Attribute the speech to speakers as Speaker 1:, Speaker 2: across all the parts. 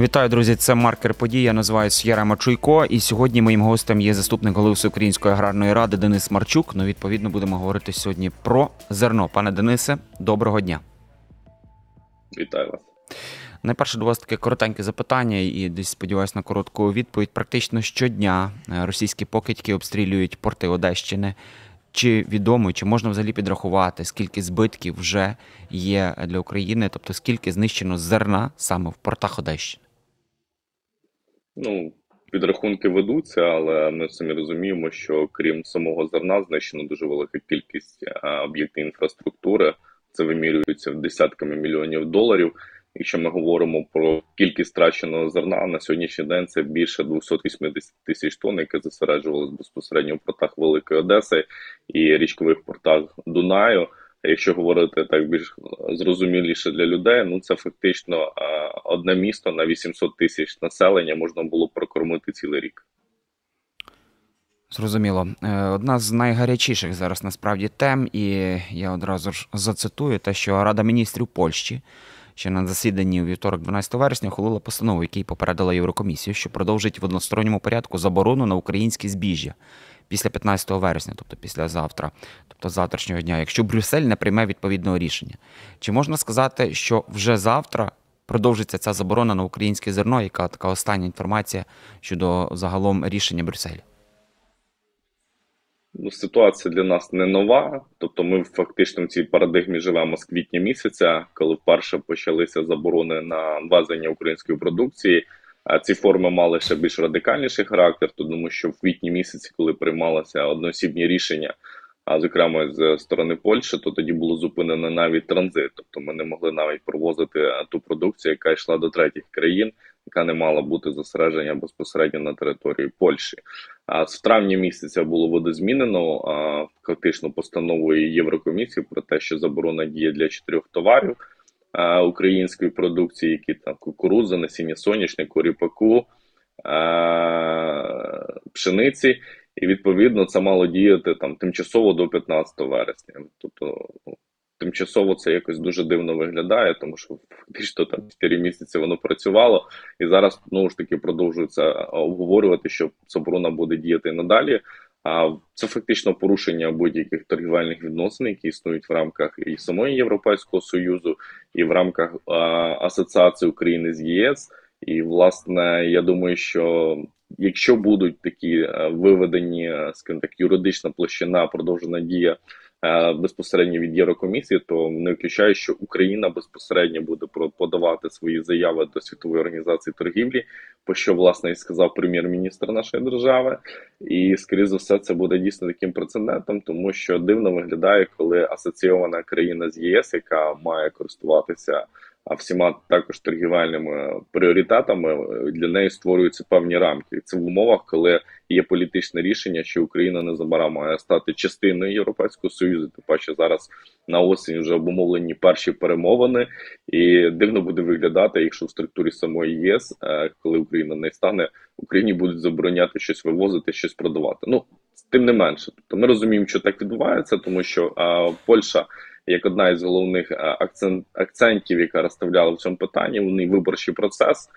Speaker 1: Вітаю, друзі! Це маркер подій. Я називаюся Ярема Чуйко. І сьогодні моїм гостем є заступник голови Всеукраїнської аграрної ради Денис Марчук. Ну, відповідно, будемо говорити сьогодні про зерно. Пане Денисе, доброго дня.
Speaker 2: Вітаю вас.
Speaker 1: Найперше до вас таке коротеньке запитання, і десь сподіваюся на коротку відповідь. Практично щодня е, російські покидьки обстрілюють порти Одещини. Чи відомо, чи можна взагалі підрахувати, скільки збитків вже є для України, тобто скільки знищено зерна саме в портах Одещини?
Speaker 2: Ну, підрахунки ведуться, але ми самі розуміємо, що крім самого зерна, знищено дуже велика кількість об'єктів інфраструктури. Це вимірюється десятками мільйонів доларів. Якщо ми говоримо про кількість втраченого зерна на сьогоднішній день, це більше 280 тисяч тонн, яке зосереджувалось безпосередньо в портах Великої Одеси і річкових портах Дунаю. Якщо говорити так більш зрозуміліше для людей, ну це фактично одне місто на 800 тисяч населення можна було прокормити цілий рік.
Speaker 1: Зрозуміло. Е, Одна з найгарячіших зараз насправді тем, і я одразу ж зацитую те, що Рада міністрів Польщі ще на засіданні у вівторок, 12 вересня, ухвалила постанову, який попередила Єврокомісію, що продовжить в односторонньому порядку заборону на українське збіжжя після 15 вересня, тобто після завтра, тобто завтрашнього дня, якщо Брюссель не прийме відповідного рішення. Чи можна сказати, що вже завтра продовжиться ця заборона на українське зерно? Яка така остання інформація щодо загалом рішення Брюсселя?
Speaker 2: Ну, ситуація для нас не нова. Тобто, ми фактично в цій парадигмі живемо з квітня місяця, коли вперше почалися заборони на ввезення української продукції. Ці форми мали ще більш радикальніший характер, тому що в квітні місяці, коли приймалися одноосібні рішення, а зокрема з сторони Польщі, то тоді було зупинено навіть транзит. Тобто ми не могли навіть провозити ту продукцію, яка йшла до третіх країн, яка не мала бути зосередження безпосередньо на території Польщі. А з травня місяця було видозмінено фактично постановою Єврокомісії про те, що заборона діє для чотирьох товарів української продукції, які там кукурудза, насіння соняшнику, ріпаку, пшениці. І відповідно це мало діяти там тимчасово до 15 вересня. Тобто, ну, тимчасово це якось дуже дивно виглядає, тому що фактично там 4 місяці воно працювало, і зараз знову ж таки продовжується обговорювати, що заборона буде діяти надалі. А це фактично порушення будь-яких торгівельних відносин, які існують в рамках і самої Європейського союзу, і в рамках а, асоціації України з ЄС. І власне, я думаю, що якщо будуть такі е, виведені, е, скажімо так, юридична площина, продовжена дія безпосередньо від Єврокомісії, то не виключаю, що Україна безпосередньо буде подавати свої заяви до світової організації торгівлі, по що власне і сказав прем'єр-міністр нашої держави, і скоріше за все це буде дійсно таким прецедентом, тому що дивно виглядає, коли асоційована країна з ЄС, яка має користуватися а всіма також торгівельними пріоритетами для неї створюються певні рамки. Це в умовах, коли є політичне рішення, що Україна незабаром має стати частиною Європейського союзу. Тим паче зараз на осінь вже обумовлені перші перемовини, і дивно буде виглядати, якщо в структурі самої ЄС, коли Україна не стане, Україні будуть забороняти щось вивозити, щось продавати. Ну тим не менше, тобто ми розуміємо, що так відбувається, тому що а, Польща як одна із головних акцент, акцентів, яка розставляла в цьому питанні. Вони виборчий процес.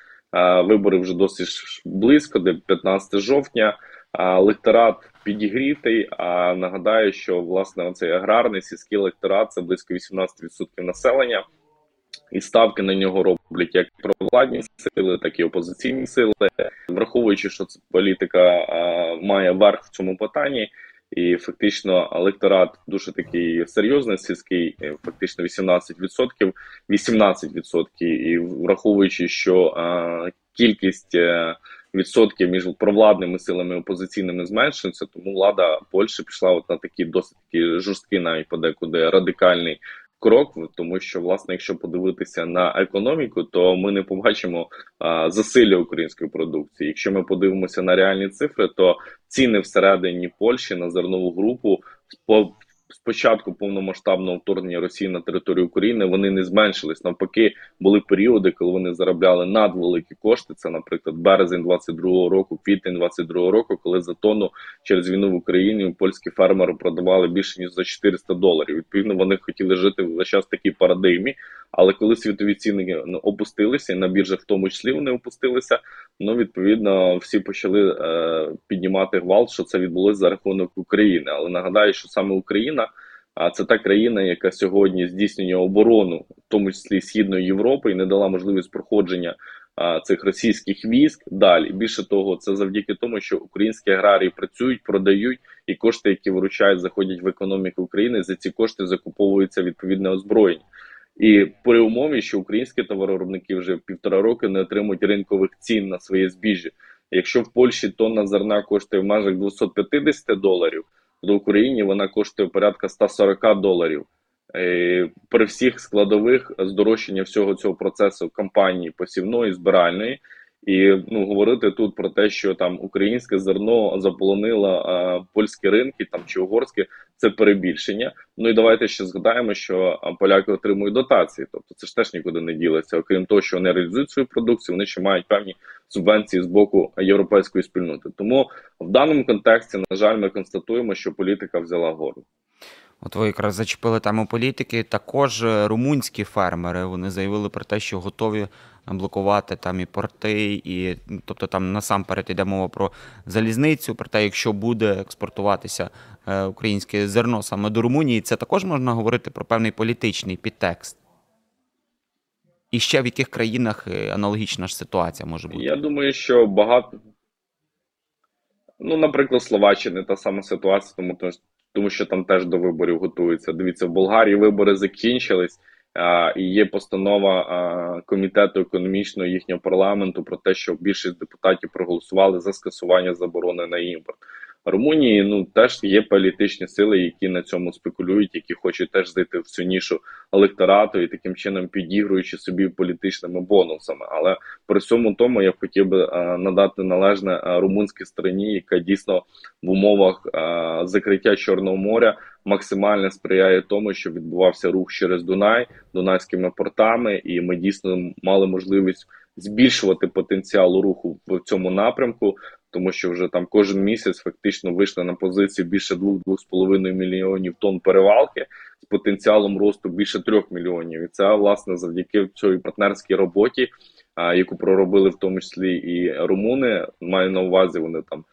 Speaker 2: Вибори вже досить близько, де 15 жовтня. Лекторат підігрітий. А нагадаю, що власне оцей аграрний сільський лекторат це близько 18% населення, і ставки на нього роблять як провладні сили, так і опозиційні сили, враховуючи, що це політика має верх в цьому питанні. І фактично електорат дуже такий серйозний, сільський, фактично 18%, 18%. І враховуючи, що е, кількість е, відсотків між провладними силами і опозиційними зменшується, тому влада Польщі пішла от на такі досить такі жорсткий, навіть подекуди радикальний крок, тому що власне, якщо подивитися на економіку, то ми не побачимо а, засилля української продукції. Якщо ми подивимося на реальні цифри, то ціни всередині Польщі на зернову групу по спочатку повномасштабного вторгнення Росії на територію України вони не зменшились. Навпаки, були періоди, коли вони заробляли надвеликі кошти. Це, наприклад, березень 22-го року, квітень 22-го року, коли за тонну через війну в Україні польські фермери продавали більше ніж за 400 доларів. Відповідно, вони хотіли жити весь час такій парадигмі. Але коли світові ціни ну, опустилися, і на біржах в тому числі вони опустилися, ну відповідно всі почали е, піднімати гвалт, що це відбулося за рахунок України. Але нагадаю, що саме Україна. А це та країна, яка сьогодні здійснює оборону, в тому числі східної Європи, і не дала можливість проходження а, цих російських військ. Далі більше того, це завдяки тому, що українські аграрії працюють, продають, і кошти, які виручають, заходять в економіку України. За ці кошти закуповується відповідне озброєння. І при умові, що українські товаровиробники вже півтора роки не отримують ринкових цін на своє збіжжя. Якщо в Польщі тонна зерна коштує в межах 250 доларів, то в Україні вона коштує порядка 140 доларів. Е, При всіх складових здорожчання всього цього процесу кампанії посівної, збиральної, і ну говорити тут про те, що там українське зерно заполонило а, польські ринки там чи угорське, це перебільшення. Ну і давайте ще згадаємо, що поляки отримують дотації, тобто це ж теж нікуди не ділиться. Окрім того, що вони реалізують свою продукцію, вони ще мають певні субвенції з боку європейської спільноти. Тому в даному контексті, на жаль, ми констатуємо, що політика взяла гору.
Speaker 1: От ви якраз зачепили тему політики. Також е, румунські фермери вони заявили про те, що готові блокувати там і порти, і ну, тобто там насамперед йде мова про залізницю, про те, якщо буде експортуватися е, українське зерно саме до Румунії, це також можна говорити про певний політичний підтекст. І ще в яких країнах е, аналогічна ж ситуація може бути?
Speaker 2: Я думаю, що багато. Ну, наприклад, Словаччина та сама ситуація, тому тому що там теж до виборів готуються. Дивіться, в Болгарії вибори закінчились, і є постанова комітету економічного їхнього парламенту про те, що більшість депутатів проголосували за скасування заборони на імпорт. Румунії ну теж є політичні сили, які на цьому спекулюють, які хочуть теж зайти в цю нішу електорату і таким чином підігруючи собі політичними бонусами. Але при цьому тому я б хотів би надати належне а, румунській стороні, яка дійсно в умовах закриття Чорного моря максимально сприяє тому, що відбувався рух через Дунай дунайськими портами, і ми дійсно мали можливість збільшувати потенціал руху в цьому напрямку тому що вже там кожен місяць фактично вийшли на позицію більше 2-2,5 мільйонів тонн перевалки з потенціалом росту більше 3 мільйонів. І це власне завдяки цій партнерській роботі, яку проробили в тому числі і румуни. Маю на увазі, вони там.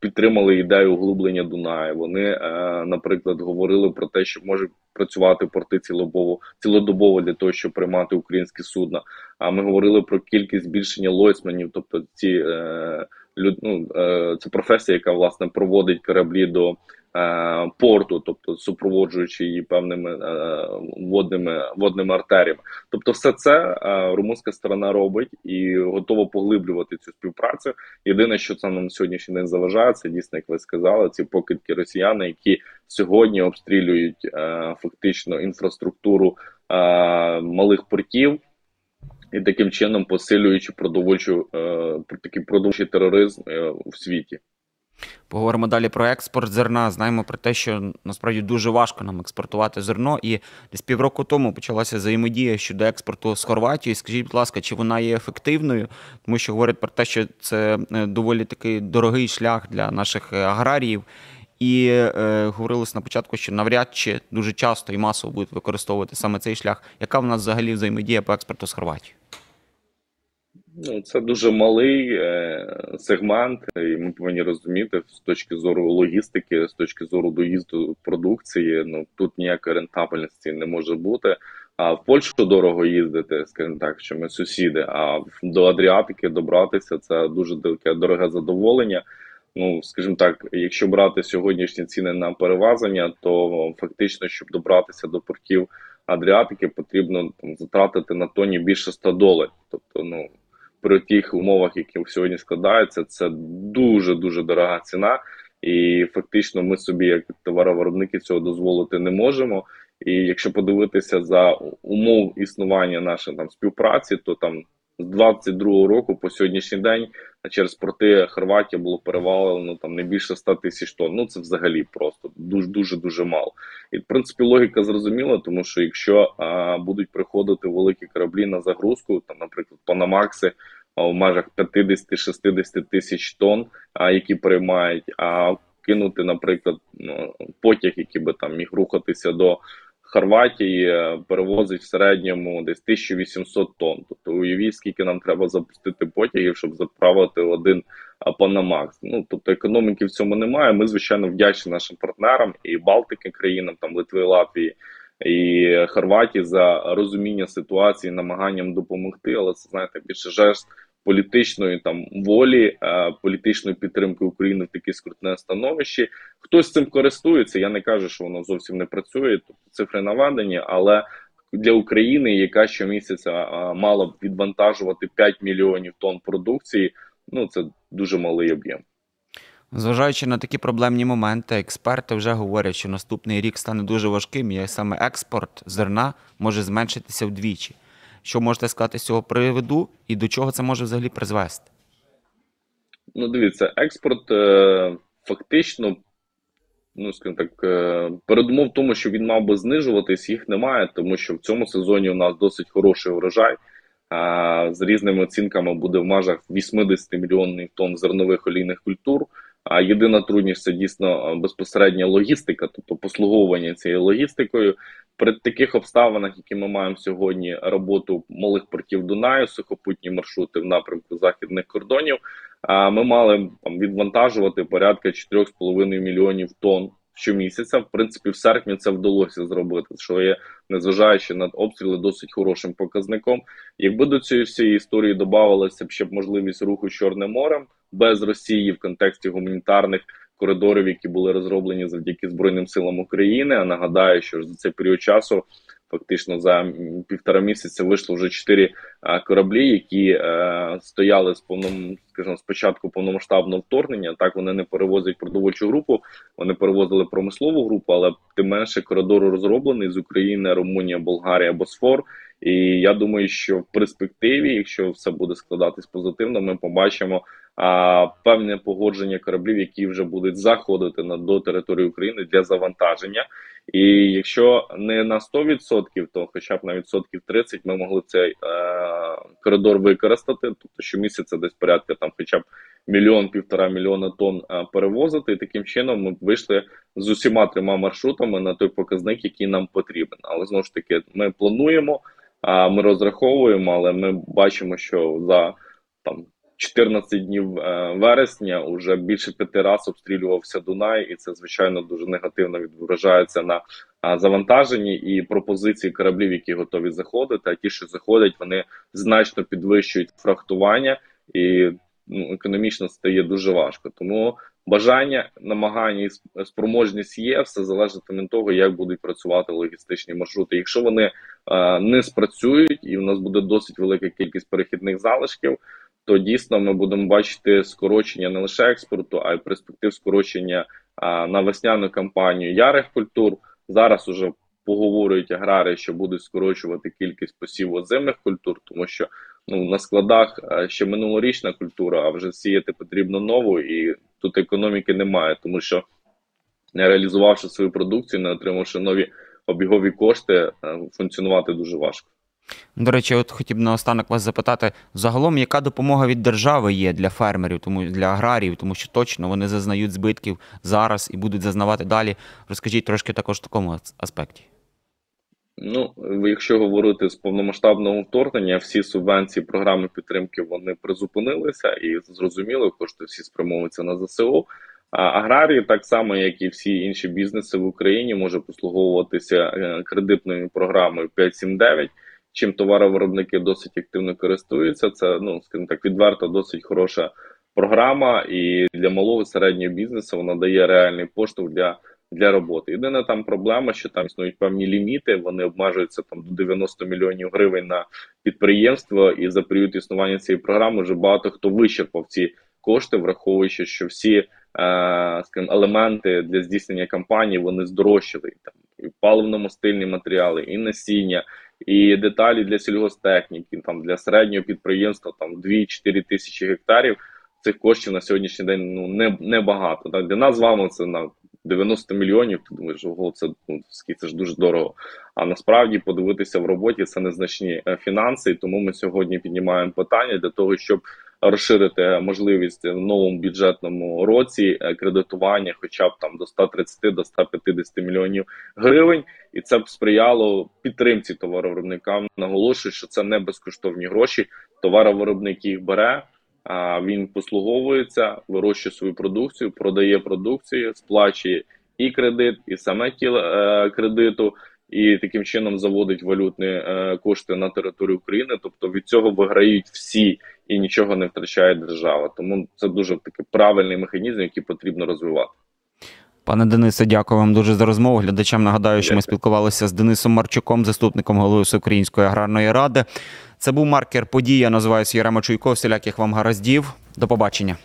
Speaker 2: Підтримали ідею углублення Дунаю. Вони, е, наприклад, говорили про те, що може працювати порти цілодобово цілодобово для того, щоб приймати українські судна. А ми говорили про кількість збільшення лойсманів, тобто ці е, люд, ну, е, це професія, яка власне проводить кораблі до е, порту, тобто супроводжуючи її певними е, водними водними артеріями. Тобто, все це е, румунська сторона робить і готова поглиблювати цю співпрацю. Єдине, що це нам сьогоднішній день заважає, це дійсно, як ви сказали, ці покидки росіяни, які сьогодні обстрілюють е, фактично інфраструктуру е, малих портів і таким чином посилюючи продовольчу е, такий продовольчий тероризм е, в світі.
Speaker 1: Поговоримо далі про експорт зерна. Знаємо про те, що насправді дуже важко нам експортувати зерно, і десь півроку тому почалася взаємодія щодо експорту з Хорватії. Скажіть, будь ласка, чи вона є ефективною? Тому що говорять про те, що це е, доволі такий дорогий шлях для наших аграріїв. І е, говорилось на початку, що навряд чи дуже часто і масово будуть використовувати саме цей шлях. Яка в нас взагалі взаємодія по експорту з Хорватією?
Speaker 2: Ну, це дуже малий е, сегмент, і ми повинні розуміти з точки зору логістики, з точки зору доїзду продукції. Ну тут ніякої рентабельності не може бути. А в Польщу дорого їздити, скажімо так, що ми сусіди. А до Адріатики добратися це дуже дороге задоволення. Ну, скажімо так, якщо брати сьогоднішні ціни на перевезення, то фактично, щоб добратися до портів Адріатики, потрібно там затратити на тоні більше 100 доларів. Тобто, ну при тих умовах, які сьогодні складаються, це дуже дуже дорога ціна, і фактично ми собі, як товаровиробники, цього дозволити не можемо. І якщо подивитися за умов існування нашої там співпраці, то там з 22-го року по сьогоднішній день через порти Хорватії було перевалено там не більше 100 тисяч тонн. Ну це взагалі просто дуже дуже дуже мало. І в принципі логіка зрозуміла, тому що якщо а, будуть приходити великі кораблі на загрузку, там, наприклад, Панамакси в межах 50-60 тисяч тонн, а які приймають, а кинути, наприклад, ну, потяг, який би там міг рухатися до Хорватії, е, перевозить в середньому десь 1800 тонн. Тобто уявіть, скільки нам треба запустити потягів, щоб заправити один Панамакс. Ну тобто економіки в цьому немає. Ми звичайно вдячні нашим партнерам і Балтики країнам, там Литви, Латвії. І Хорватії за розуміння ситуації, намаганням допомогти, але це знаєте більше жест політичної там волі, е, політичної підтримки України в таке скрутне становище. Хтось цим користується. Я не кажу, що воно зовсім не працює. Тобто цифри наведені, але для України, яка щомісяця е, мала б відвантажувати 5 мільйонів тонн продукції, ну це дуже малий об'єм.
Speaker 1: Зважаючи на такі проблемні моменти, експерти вже говорять, що наступний рік стане дуже важким, і саме експорт зерна може зменшитися вдвічі. Що можете сказати з цього приводу і до чого це може взагалі призвести?
Speaker 2: Ну, дивіться, експорт е, фактично, ну скажімо так, е, передумов тому, що він мав би знижуватись, їх немає, тому що в цьому сезоні у нас досить хороший урожай. А з різними оцінками буде в межах 80 мільйонів тонн зернових олійних культур. А єдина трудність це дійсно безпосередня логістика, тобто послуговування цією логістикою. При таких обставинах, які ми маємо сьогодні, роботу малих портів Дунаю, сухопутні маршрути в напрямку західних кордонів. Ми мали там відвантажувати порядка 4,5 мільйонів тонн щомісяця. В принципі, в серпні це вдалося зробити, що є, незважаючи на обстріли, досить хорошим показником. Якби до цієї всієї історії додавалося б ще можливість руху Чорним морем без Росії в контексті гуманітарних коридорів, які були розроблені завдяки Збройним силам України. А нагадаю, що за цей період часу. Фактично за півтора місяця вийшло вже чотири кораблі, які е, стояли з повним, скажімо, спочатку повномасштабного вторгнення. Так вони не перевозять продовольчу групу, вони перевозили промислову групу, але тим менше коридор розроблений з України, Румунія, Болгарія, Босфор. І я думаю, що в перспективі, якщо все буде складатись позитивно, ми побачимо а, певне погодження кораблів, які вже будуть заходити на до території України для завантаження. І якщо не на 100%, то хоча б на відсотків 30 ми могли цей е, коридор використати. Тобто щомісяця десь порядка там, хоча б мільйон півтора мільйона тонн е, перевозити. І таким чином ми вийшли з усіма трьома маршрутами на той показник, який нам потрібен. Але знову ж таки, ми плануємо, ми розраховуємо, але ми бачимо, що за там. 14 днів е, вересня вже більше п'яти разів обстрілювався Дунай, і це звичайно дуже негативно відображається на завантаженні і пропозиції кораблів, які готові заходити. А ті, що заходять, вони значно підвищують фрахтування і ну, економічно стає дуже важко. Тому бажання, намагання і спроможність є, все залежить від того, як будуть працювати логістичні маршрути. Якщо вони е, не спрацюють, і в нас буде досить велика кількість перехідних залишків то дійсно ми будемо бачити скорочення не лише експорту, а й перспектив скорочення а, на весняну кампанію ярих культур. Зараз уже поговорюють аграри, що будуть скорочувати кількість посіву озимих культур, тому що ну на складах ще минулорічна культура, а вже сіяти потрібно нову, і тут економіки немає, тому що не реалізувавши свою продукцію, не отримавши нові обігові кошти, функціонувати дуже важко.
Speaker 1: До речі, от хотів б наостанок вас запитати: загалом, яка допомога від держави є для фермерів, тому для аграріїв, тому що точно вони зазнають збитків зараз і будуть зазнавати далі. Розкажіть трошки також в такому аспекті.
Speaker 2: Ну, якщо говорити з повномасштабного вторгнення, всі субвенції, програми підтримки вони призупинилися і зрозуміло, кошти всі спрямовуються на ЗСУ. А аграрії, так само як і всі інші бізнеси в Україні, може послуговуватися е, кредитною програмою 5.7.9 чим товаровиробники досить активно користуються. Це ну скажімо так, відверто досить хороша програма, і для малого і середнього бізнесу вона дає реальний поштовх для для роботи. Єдина там проблема, що там існують певні ліміти, вони обмежуються там до 90 мільйонів гривень на підприємство, і за період існування цієї програми вже багато хто вичерпав ці кошти, враховуючи, що всі е, елементи для здійснення кампанії вони здорожчали там і паливно-мастильні матеріали, і насіння, і деталі для сільгостехніки, там для середнього підприємства там 2-4 тисячі гектарів. цих коштів на сьогоднішній день ну не, не багато. Так? Для нас з вами це на 90 мільйонів. Ти думаєш, ого, це ну це ж дуже дорого. А насправді подивитися в роботі це незначні е, фінанси, і тому ми сьогодні піднімаємо питання для того, щоб розширити можливість в новому бюджетному році е, кредитування, хоча б там до 130 до 150 мільйонів гривень, і це б сприяло підтримці товаровиробникам. Наголошую, що це не безкоштовні гроші. Товаровиробник їх бере. А він послуговується, вирощує свою продукцію, продає продукцію, сплачує і кредит, і саме тіло е, кредиту, і таким чином заводить валютні е, кошти на територію України. Тобто від цього виграють всі і нічого не втрачає держава. Тому це дуже такий правильний механізм, який потрібно розвивати.
Speaker 1: Пане Денисе, дякую вам дуже за розмову. Глядачам нагадаю, що ми спілкувалися з Денисом Марчуком, заступником голови Всеукраїнської аграрної ради. Це був маркер. Подія називаюся Яремочуйко. Всіляких вам гараздів. До побачення.